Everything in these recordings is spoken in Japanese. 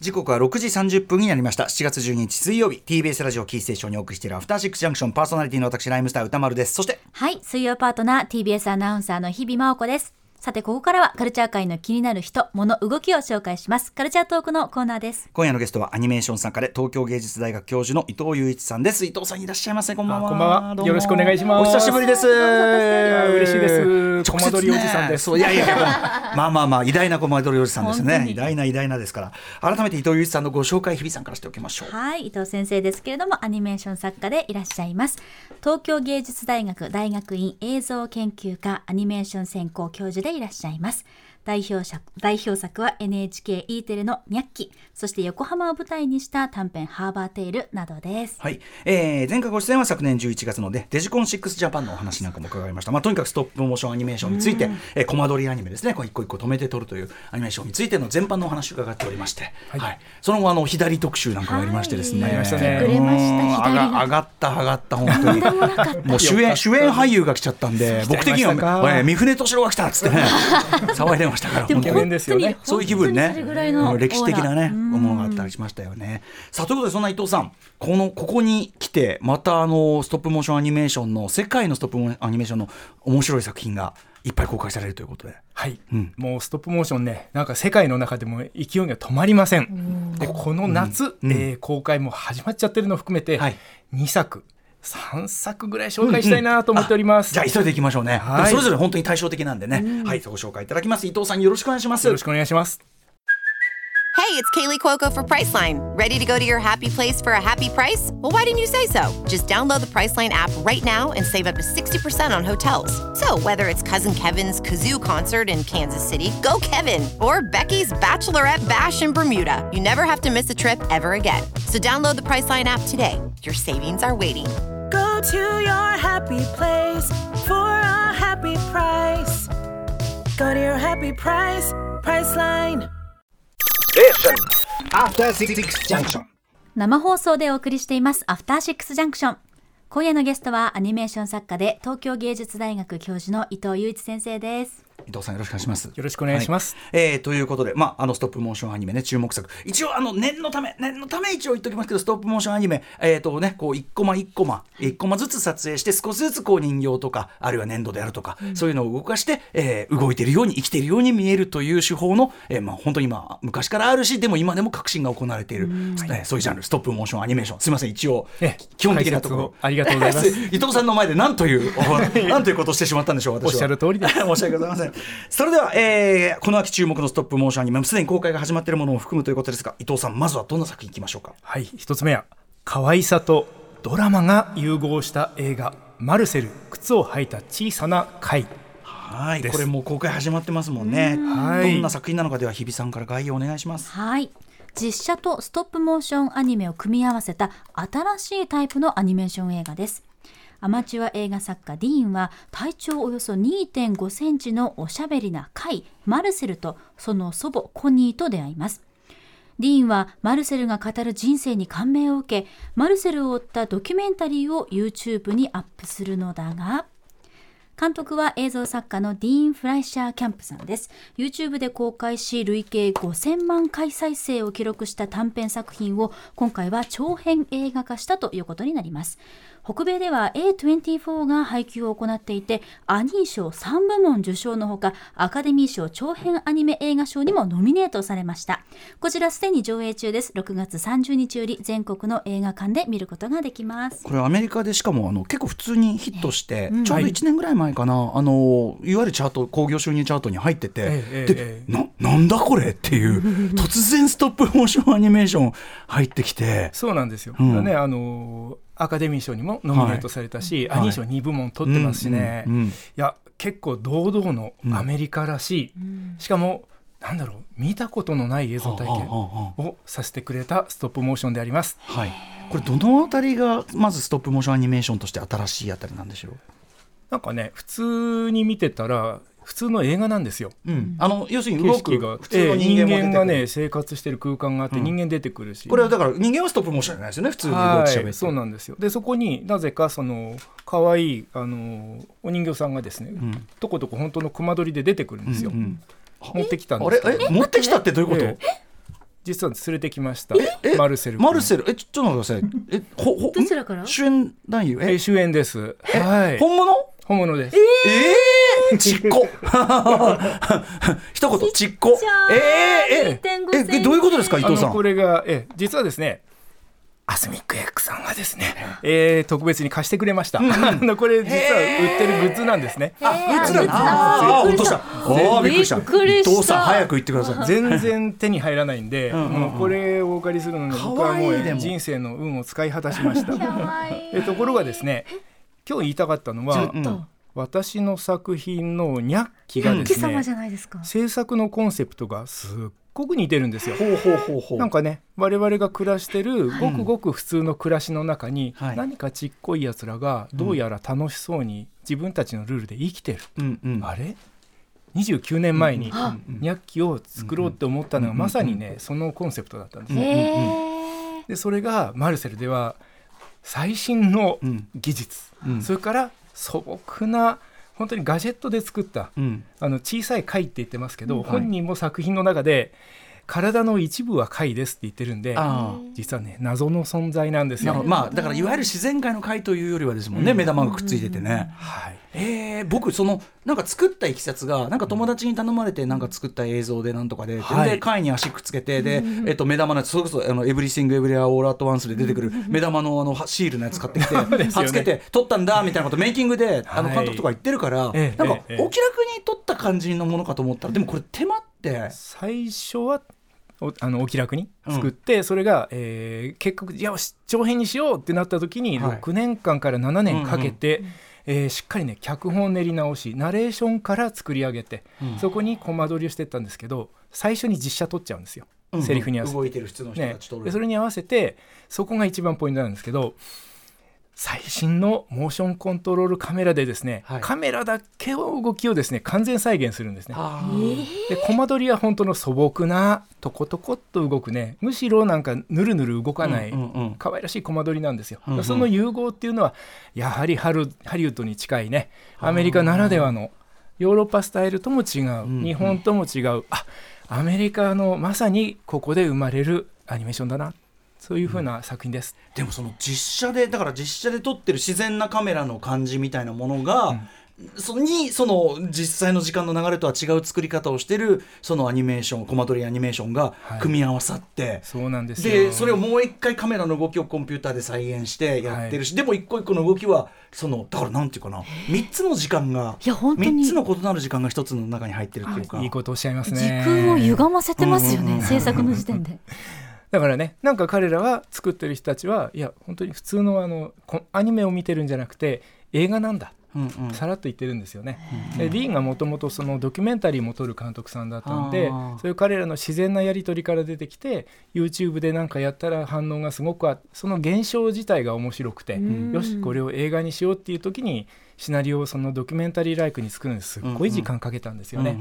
時刻は6時30分になりました。7月12日水曜日。TBS ラジオキーステーションにお送りしているアフターシックスジャンクション。パーソナリティの私ライムスター歌丸です。そしてはい、水曜パートナー TBS アナウンサーの日々真央子です。さて、ここからはカルチャー界の気になる人、物、動きを紹介します。カルチャートークのコーナーです。今夜のゲストはアニメーション作家で東京芸術大学教授の伊藤雄一さんです。伊藤さんいらっしゃいませ。こんばんは。あこんばんは。どうも。よろしくお願いします。お久しぶりです。嬉しいです。直接ねりおじさんです。そういやいやいやまあまあまあ偉大なコマ撮りおじさんですね。偉大な偉大なですから。改めて伊藤雄一さんのご紹介日々さんからしておきましょう。はい、伊藤先生ですけれども、アニメーション作家でいらっしゃいます。東京芸術大学大学院映像研究科アニメーション専攻教授でいらっしゃいます。代表作代表作は NHKE テレのニャッキ、そして横浜を舞台にした短編ハーバーテイルなどです。はい、えー、前回ご出演は昨年11月のでデジコン6ジャパンのお話なんかも伺いました、まあ、とにかくストップモーションアニメーションについて、えー、コマ撮りアニメですね。こう一個一個止めて撮るというアニメーションについての全般のお話を伺っておりまして、はい。その後あの左特集なんかもありましてですね、はい。ありましたねくれましたうん左が。上が上がった上がった本当に。もう主演主演俳優が来ちゃったんで 僕的にはえー三船敏郎が来たっつってね。騒いでましたから本当に。そういう気分ね。歴史的なねものがあったりしましたよね。さあということでそんな伊藤さん。このここに来てまたあのストップモーションアニメーションの世界のストップモーションアニメーションの面白い作品がいっぱい公開されるということで。はい、うん。もうストップモーションねなんか世界の中でも勢いが止まりません。でこの夏、うん。えー公開も始まっちゃってるのを含めて、はい。2作3作ぐらい紹介したいなと思っております、じゃあ急いでいきましょうね。はいそれぞれ本当に対照的なんでね。はいご紹介いただきます伊藤さんよろしくお願いします。よろしくお願いします Hey, it's Kaylee Cuoco for Priceline. Ready to go to your happy place for a happy price? Well, why didn't you say so? Just download the Priceline app right now and save up to 60% on hotels. So, whether it's Cousin Kevin's Kazoo concert in Kansas City, go Kevin, or Becky's Bachelorette Bash in Bermuda, you never have to miss a trip ever again. So, download the Priceline app today. Your savings are waiting. Go to your happy place for a happy price. Go to your happy price, Priceline. After Six Junction。生放送でお送りしていますアフターシックスジャンクション今夜のゲストはアニメーション作家で東京芸術大学教授の伊藤雄一先生です伊藤さんよろしくお願いします。よろしくお願いします。はい。えーということで、まあ、あのストップモーションアニメね注目作。一応あの念のため念のため一応言っときますけどストップモーションアニメえっ、とねこう一コマ一コマ一コマずつ撮影して少しずつこう人形とかあるいは粘土であるとか、そういうのを動かして、えー動いてるように生きているように見えるという手法の、えーまあ本当にまあ昔からあるしでも今でも革新が行われている、えーそういうジャンルストップモーションアニメーション。すみません一応ええ。基本的なところ。ありがとうございます。伊藤さんの前で何というお何ということをしてしまったんでしょう私は。おっしゃる通りです。申し訳ございません。それでは、えーこの秋注目のストップモーションアニメ、すでに公開が始まっているものを含むということですが、伊藤さん、まずはどんな作品いきましょうか？はい一つ目は可愛さとドラマが融合した映画「マルセル靴を履いた小さな貝」はい、ですこれもう公開始まってますもんね。はいどんな作品なのかでは、日比さんから概要お願いします。はい実写とストップモーションアニメを組み合わせた新しいタイプのアニメーション映画ですアマチュア映画作家ディーンは体長およそ2.5センチのおしゃべりな貝マルセルとその祖母コニーと出会いますディーンはマルセルが語る人生に感銘を受けマルセルを追ったドキュメンタリーを YouTube にアップするのだが監督は映像作家のディーン・フライシャー・キャンプさんです。YouTube で公開し、累計5000万回再生を記録した短編作品を今回は長編映画化したということになります。北米では A24 が配給を行っていて、アニー賞3部門受賞のほか、アカデミー賞長編アニメ映画賞にもノミネートされました。こちらすでに上映中です。6月30日より全国の映画館で見ることができます。これアメリカでしかもあの結構普通にヒットして、ちょうど1年ぐらい前かな、あのいわゆるチャート興行収入チャートに入ってて、ええで、ええななんだこれっていう 突然ストップモーションアニメーション入ってきてそうなんですよ。うんねあのアカデミー賞にもノミネートされたし、はい。アニー賞2部門取ってますしね、うんうんうん。いや結構堂々のアメリカらしい、しかもなんだろう見たことのない映像体験をさせてくれたストップモーションであります。はい、これどのあたりがまずストップモーションアニメーションとして新しいあたりなんでしょう、なんかね普通に見てたら普通の映画なんですよ。うん、あの要するに景動く色が。普通の人間がね生活してる空間があってうん。人間出てくるし、これはだから人間はストップモーションじゃないですよね普通に動きは喋って、い、そうなんですよ。でそこになぜかその可愛いあのお人形さんがですね、ん。とことこ本当の熊取りで出てくるんですよ、うんうん持ってきたんあれですけどえ？持ってきたってどういうこと、え実は連れてきました。え？マルセル君。マルセル？えちょっと待ってください。えほほどちらから？主演男優？え？え主演です。はい。本物？本物です、えー、ちっこ。一言ちっこ。えー、え2.5ええどういうことですか伊藤さん？これがえ実はですねアスミック X さんがですね、えー、特別に貸してくれました、あのこれ実は売ってるグッズなんですね。あグッズなんだ。あ落とした。あーびっくりした。伊藤さん早く言ってください。全然手に入らないんで、んうんもうこれをお借りするのに僕はもう人生の運を使い果たしました。えところがですね今日言いたかったのは、うん私の作品のニャッキがで貴すね、様じゃないですか。制作のコンセプトがすっごく似てるんですよ。ほうほうほうほう。なんかね我々が暮らしてるごくごく普通の暮らしの中に、はい。何かちっこいやつらがどうやら楽しそうに自分たちのルールで生きてる、うんうん。あれ？29年前にうんニャッキを作ろうって思ったのがうんまさにねそのコンセプトだったんですうんよ。へでそれがマルセルでは最新のうん。技術、うん。それから素朴な本当にガジェットで作ったうん。あの小さい貝って言ってますけど、はい本人も作品の中で体の一部は貝ですって言ってるんであ実はね謎の存在なんですよ。まあだからいわゆる自然界の界というよりはですもんね、目玉がくっついててね、はいえー、僕そのなんか作ったいきさつがなんか友達に頼まれてなんか作った映像でなんとかで、はい。で貝に足くっつけてで、えっと、目玉のやつそれこそあの「エブリシング・エブリウェア・オール・アット・ワンス」で出てくる目玉のあのシールのやつ買ってきて、ね。貼っつけて撮ったんだみたいなことメイキングであのはい監督とか言ってるから、ええなんかええお気楽に撮った感じのものかと思ったらでもこれ手間って。最初はおあのお気楽に作って、それが、えー結局よし長編にしようってなった時にはい。6年間から7年かけて、えーしっかりね脚本を練り直しナレーションから作り上げて、そこにコマ撮りをしてったんですけど最初に実写撮っちゃうんですよ、うん。セリフに合わせて。動いてる普通の人ねたちと、でそれに合わせてそこが一番ポイントなんですけど最新のモーションコントロールカメラでですね、はい。カメラだけの動きをですね完全再現するんですね。でコマ撮りは本当の素朴なとことこっと動くね。むしろなんかぬるぬる動かない、可愛らしいコマ撮りなんですよ、うんうん。その融合っていうのはやはりハルハリウッドに近いね。アメリカならではのヨーロッパスタイルとも違う、ん。日本とも違う。あアメリカのまさにここで生まれるアニメーションだなそういう風な作品です、でもその実写でだから実写で撮ってる自然なカメラの感じみたいなものが、そのにその実際の時間の流れとは違う作り方をしてるそのアニメーションコマ撮りアニメーションがはい。組み合わさって、そうなんですよ。でそれをもう一回カメラの動きをコンピューターで再現してやってるし、でも一個一個の動きはそのだからなんていうかな3つの時間がいや本当に。3つの異なる時間が一つの中に入ってるっていうか。い。いことおっしゃいます時ね空を歪ませてますようんうんうんね制作の時点でだからねなんか彼らは作ってる人たちはいや本当に普通のあのこアニメを見てるんじゃなくて映画なんだ。うんうん。さらっと言ってるんですよね。でディーンがもともとそのドキュメンタリーも撮る監督さんだったんでそういう彼らの自然なやり取りから出てきて YouTube で何かやったら反応がすごくあその現象自体が面白くてん。よしこれを映画にしようっていう時にシナリオをそのドキュメンタリーライクに作るのにすっごい時間かけたんですよね。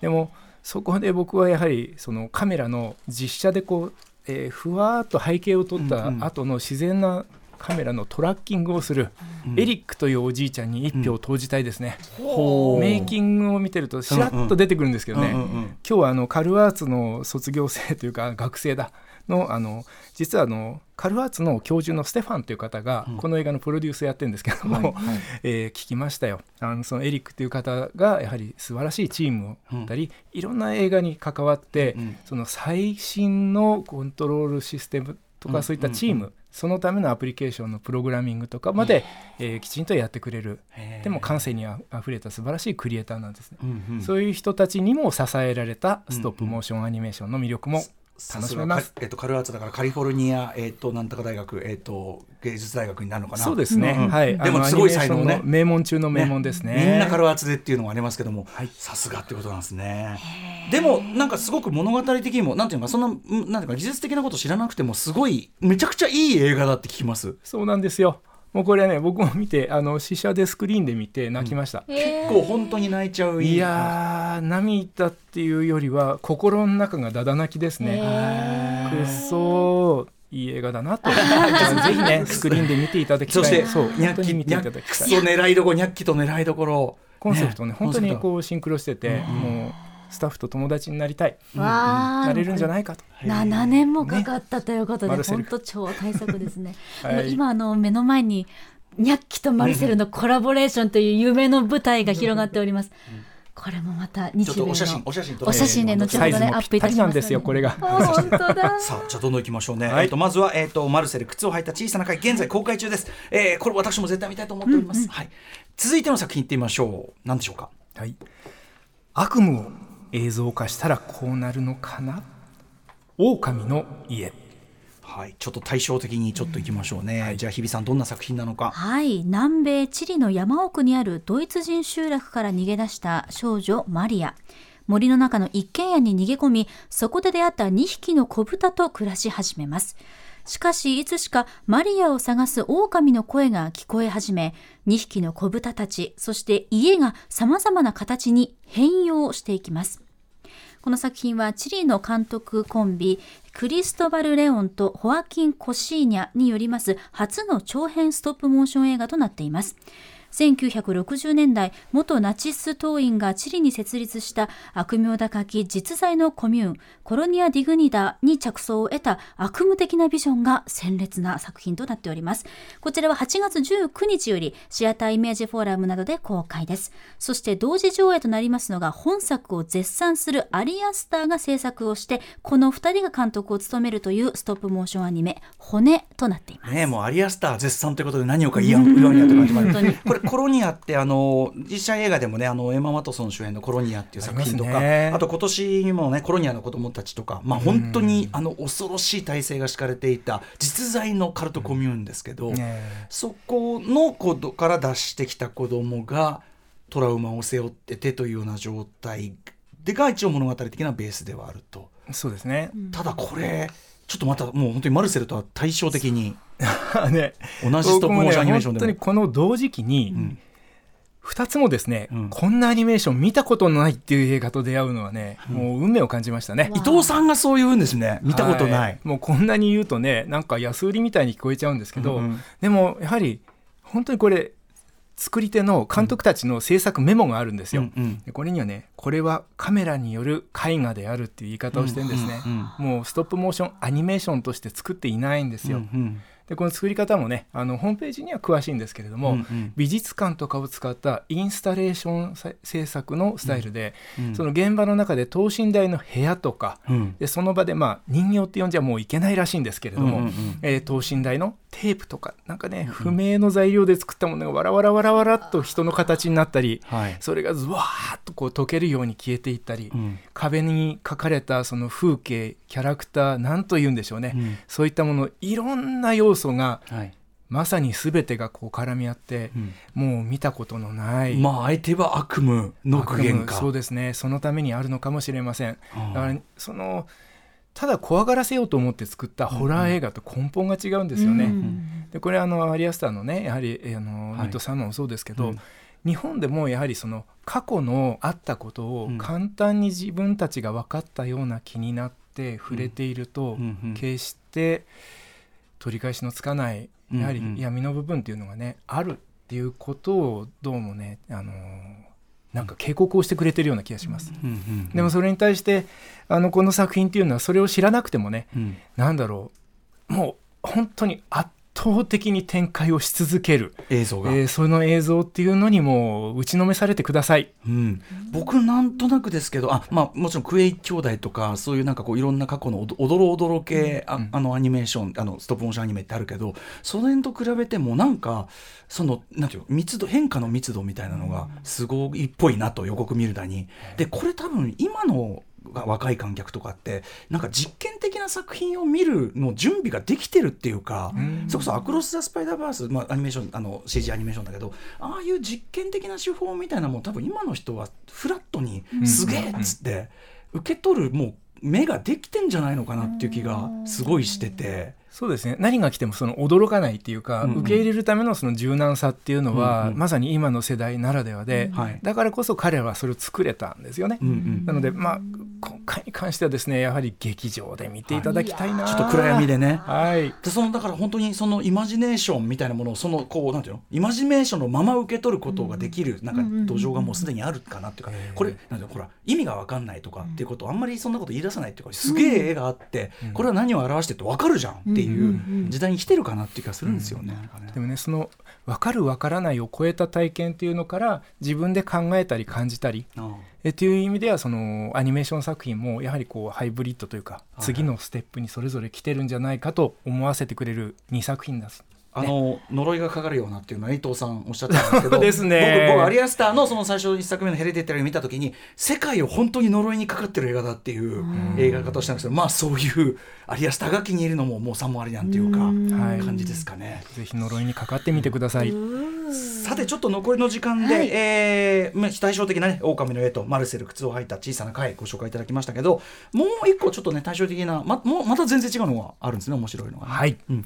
でもそこで僕はやはりそのカメラの実写でこう、えーふわーっと背景を撮った後の自然なカメラのトラッキングをする、エリックというおじいちゃんに一票投じたいですね、ほう。メイキングを見てるとしらっと出てくるんですけどね、うん。今日はあのカルアーツの卒業生というか学生だのあの実はあのカルアーツの教授のステファンという方がこの映画のプロデュースやってるんですけども、えー聞きましたよ。あのそのエリックという方がやはり素晴らしいチームをたり、いろんな映画に関わって、うんその最新のコントロールシステムとかそういったチーム、そのためのアプリケーションのプログラミングとかまで、えーきちんとやってくれる。でも感性にああふれた素晴らしいクリエイターなんですね。うんうん。そういう人たちにも支えられたストップモーションアニメーションの魅力も楽しめます。えっと、カルアーツだからカリフォルニア、えっと、なんとか大学、えっと、芸術大学になるのかな？そうですね、んん。はい。でもすごい才能ね。名門中の名門ですね。みんなカルアーツでっていうのがありますけどもさすがってことなんですね。でもなんかすごく物語的にもなんていうのかそんなうんなんていうか技術的なこと知らなくてもすごいめちゃくちゃいい映画だって聞きます。そうなんですよもうこれね僕も見てあの試写でスクリーンで見て泣きました、結構本当に泣いちゃういやー涙っていうよりは心の中がだだ泣きですね。くっそーいい映画だなと。ぜひねスクリーンで見ていただきたい。そしてそうニャッキ見ていただきたい。ソ狙いどころニャッキと狙いどころ。コンセプトね本当にうこうシンクロしてて、もうスタッフと友達になりたい、わなれるんじゃないかと。7年もかかったということで、マルセル本当超大作ですね。はい。今あの目の前にニャッキとマルセルのコラボレーションという夢の舞台が広がっております。これもまた日米のちょっとお写真お写真撮ってお写真で後ほサイズどねアップいもぴったしますのなんですよこれが。お本当だ。さあじゃあどんどん行きましょうね、はい。えっとまずは、えっとマルセル靴を履いた小さな貝現在公開中です、えーこれ私も絶対見たいと思っております、はい、続いての作品いってみましょう。何でしょうか？はい、悪夢を映像化したらこうなるのかな？狼の家。はい、ちょっと対照的にちょっと行きましょうね、じゃあ日比さんどんな作品なのか。はい。南米チリの山奥にあるドイツ人集落から逃げ出した少女マリア。森の中の一軒家に逃げ込みそこで出会った2匹の子豚と暮らし始めますしかしいつしかマリアを探す狼の声が聞こえ始め2匹の子豚たちそして家が様々な形に変容していきますこの作品はチリの監督コンビクリストバル・レオンとホアキン・コシーニャによります初の長編ストップモーション映画となっています。1960年代、元ナチス党員がチリに設立した悪名高き実在のコミューン、コロニア・ディグニダに着想を得た悪夢的なビジョンが鮮烈な作品となっております。こちらは8月19日よりシアターイメージフォーラムなどで公開です。そして同時上映となりますのが本作を絶賛するアリアスターが制作をして、この2人が監督を務めるというストップモーションアニメ、骨となっています。ねもうアリアスター絶賛ということで何をか言わん言わんやって感じもある本当にこれコロニアってあの実写映画でもねあのエマ・ワトソン主演のコロニアっていう作品とかあ,、ねと今年にもねコロニアの子供たちとかまあ本当にあの恐ろしい体制が敷かれていた実在のカルトコミューンですけど、ねそこの子から脱してきた子供がトラウマを背負っててというような状態でが一応物語的なベースではあると。そうですね。ただこれちょっとまたもう本当にマルセルとは対照的に。ね。同じストップモーションアニメーションでも。本当にこの同時期に、2つもですね、うん。こんなアニメーション見たことのないっていう映画と出会うのはね、もう運命を感じましたね。伊藤さんがそう言うんですね。見たことない、はもうこんなに言うとねなんか安売りみたいに聞こえちゃうんですけど、うんうん。でもやはり本当にこれ作り手の監督たちの制作メモがあるんですよ。うんうん。でこれにはねこれはカメラによる絵画であるっていう言い方をしてるんですね、うんもうストップモーションアニメーションとして作っていないんですよ、うんでこの作り方もねあのホームページには詳しいんですけれども、うんうん。美術館とかを使ったインスタレーションさ制作のスタイルで、うん。その現場の中で等身大の部屋とか、うん。でその場でまあ人形って呼んじゃもういけないらしいんですけれども、うんうんうん。えー等身大のテープとかなんかね、不明の材料で作ったものがわらわらわらわらっと人の形になったり、はい。それがズワーッとこう溶けるように消えていったり、うん。壁に描かれたその風景キャラクターなんと言うんでしょうね、うん。そういったものいろんな要素がはい。まさに全てがこう絡み合って、もう見たことのない、まあ相手は悪夢の具現かそうですね。そのためにあるのかもしれません。だからそのただ怖がらせようと思って作ったホラー映画と根本が違うんですよね、でこれあのアリアスターのねやはりえあの、はい。ミッドサマーもそうですけど、うん。日本でもやはりその過去のあったことをうん。簡単に自分たちが分かったような気になって触れていると、うん。うん決して取り返しのつかないやはりうん。うん闇の部分っていうのがねあるっていうことをどうもねあのなんか警告をしてくれてるような気がします。うんうんでもそれに対してあのこの作品っていうのはそれを知らなくてもね、うん。なんだろう。もう本当に圧倒的に展開をし続ける、映像が、えーその映像っていうのにもう打ちのめされてください。うん、僕なんとなくですけどあ、まあ、もちろんクエイ兄弟とかそういうなんかこういろんな過去のおどおどろおどろ系、ああのアニメーションあのストップモーションアニメってあるけどそれと比べてもなんかそのなんていうの密度変化の密度みたいなのがすごいっぽいなと予告見るだに。でこれ多分今のが若い観客とかってなんか実験的な作品を見るの準備ができてるっていうか、それこそ「アクロス・ザ・スパイダーバース」まあ、アニメーションあの CG アニメーションだけどああいう実験的な手法みたいなもん多分今の人はフラットに「すげえ!」っつって受け取るもう目ができてんじゃないのかなっていう気がすごいしてて。そうですね。何が来てもその驚かないっていうか、うんうん。受け入れるためのその柔軟さっていうのは、うんうんまさに今の世代ならではで、はい。だからこそ彼らはそれを作れたんですよね。うんうんなのでまあ今回に関してはですねやはり劇場で見ていただきたいな、ちょっと暗闇でね。はい。でそのだから本当にそのイマジネーションみたいなものをそのこうなんていうの？イマジネーションのまま受け取ることができるなんか土壌がもうすでにあるかなっていうかこれなんていうの？ほら意味が分かんないとかっていうことをあんまりそんなこと言い出さないっていうかすげえ絵があってこれは何を表してって分かるじゃんっていう時代に来てるかなっていう気がするんですよね。でもねその分かる分からないを超えた体験っていうのから自分で考えたり感じたりあえっていう意味ではそのアニメーション作品もやはりこうハイブリッドというかい次のステップにそれぞれ来てるんじゃないかと思わせてくれる2作品です。あの呪いがかかるようなっていうのは伊藤さんおっしゃってたんですけど ですね。僕僕アリアスターのその最初一作目の「ヘレディタリー」を見た時に世界を本当に呪いにかかってる映画だっていう映画方をしたんですけどまあそういうアリアスターが気に入るのももうさもありなんていうかはい感じですかね。ぜひ呪いにかかってみてください。さてちょっと残りの時間で、はい。えーまあ対照的なね狼の絵とマルセル靴を履いた小さな貝ご紹介いただきましたけどもう一個ちょっとね対照的なまもうまた全然違うのがあるんですね面白いのがね、はい。うん、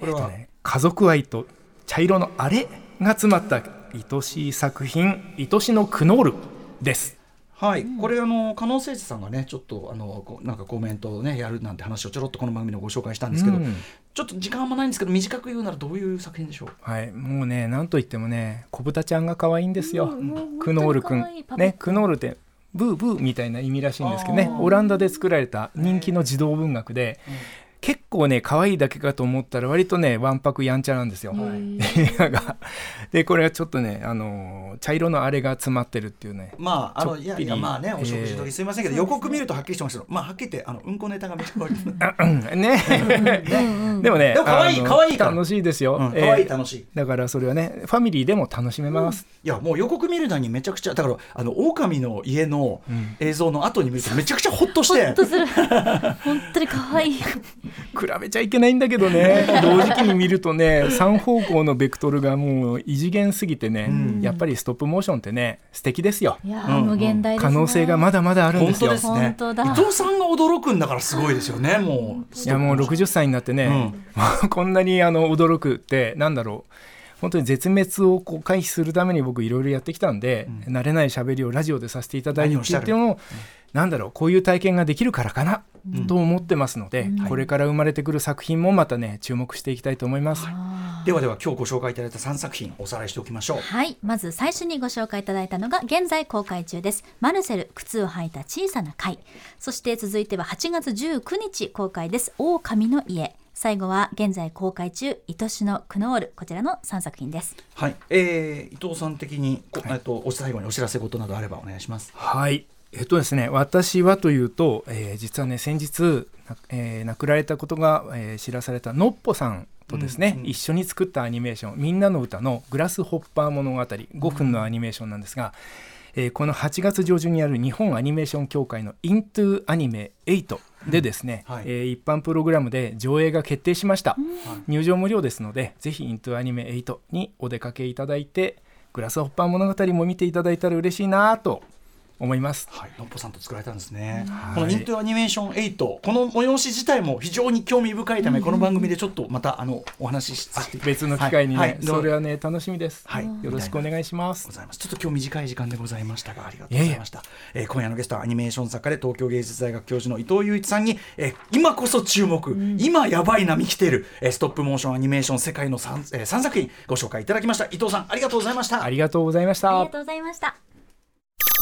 これは、えっとね家族愛と茶色のあれが詰まった愛しい作品「愛しのクノール」です。はい、これあの加納誠司さんがねちょっとあのなんかコメントをねやるなんて話をちょろっとこの番組でご紹介したんですけど、うん。ちょっと時間あんまないんですけど短く言うならどういう作品でしょう？はい、もうねなんといってもね小豚ちゃんが可愛いんですよ、もうクノールくん。ねクノールってブーブーみたいな意味らしいんですけどね。オランダで作られた人気の児童文学で、結構ね可愛いだけかと思ったら割とねわんぱくやんちゃなんですよ、でこれはちょっとねあのー茶色のあれが詰まってるっていうね。まああのいやいやまあねお食事時えーすいませんけど、予告見るとはっきりしてましたけどまあはっきり言ってあのうんこネタがめっちゃ可愛いですね。うんね。でもねでも可愛い可愛いから。楽しいですよ、可愛い楽しい。だからそれはねファミリーでも楽しめます、いやもう予告見るのにめちゃくちゃだからあの狼の家の映像の後に見るとめちゃくちゃホッとして、とする。本当に可愛い 比べちゃいけないんだけどね。同時期に見るとね3方向のベクトルがもう異次元すぎてね、やっぱりストップモーションってね素敵ですよ。いやー無限大ですね。可能性がまだまだあるんですよ。本当ですね。本当だ。伊藤さんが驚くんだからすごいですよねもう。いやもう60歳になってね、こんなにあの驚くってなんだろう。本当に絶滅をこう回避するために僕いろいろやってきたんで、慣れない喋りをラジオでさせていただいて何をおっしゃる？っていうのもなんだろうこういう体験ができるからかな、と思ってますので、これから生まれてくる作品もまたね注目していきたいと思います。ではでは今日ご紹介いただいた3作品おさらいしておきましょう。はい。まず最初にご紹介いただいたのが現在公開中です。マルセル靴を履いた小さな貝。そして続いては8月19日公開です。狼の家。最後は現在公開中愛しのクノール。こちらの3作品です。はい、えー、伊藤さん的に、こえっとお最後にお知らせ事などあればお願いします。はい。えっとですね、私はというと、えー実はね先日、なえー亡くなられたことが、えー知らされたのっぽさんとですね、一緒に作ったアニメーション「みんなの歌のグラスホッパー物語」5分のアニメーションなんですが、えーこの8月上旬にある日本アニメーション協会の「イントゥアニメ8」でですね、はい。えー一般プログラムで上映が決定しました、入場無料ですのでぜひイントゥアニメ8にお出かけいただいてグラスホッパー物語も見ていただいたら嬉しいなと思います。はい、のっぽさんと作られたんですね。はい。このイントゥアニメーション8、この催し自体も非常に興味深いため、この番組でちょっとまたあのお話しさせて別の機会にね、はい。はい。それはね楽しみです、はい。よろしくお願いします。ございます。ちょっと今日短い時間でございましたが、ありがとうございました。えー今夜のゲストはアニメーション作家で東京芸術大学教授の伊藤雄一さんに、えー今こそ注目、今やばい波来てる、えーストップモーションアニメーション世界の 3,、えー三作品ご紹介いただきました。伊藤さん、ありがとうございました。あ。りがとうございました。ありがとうございました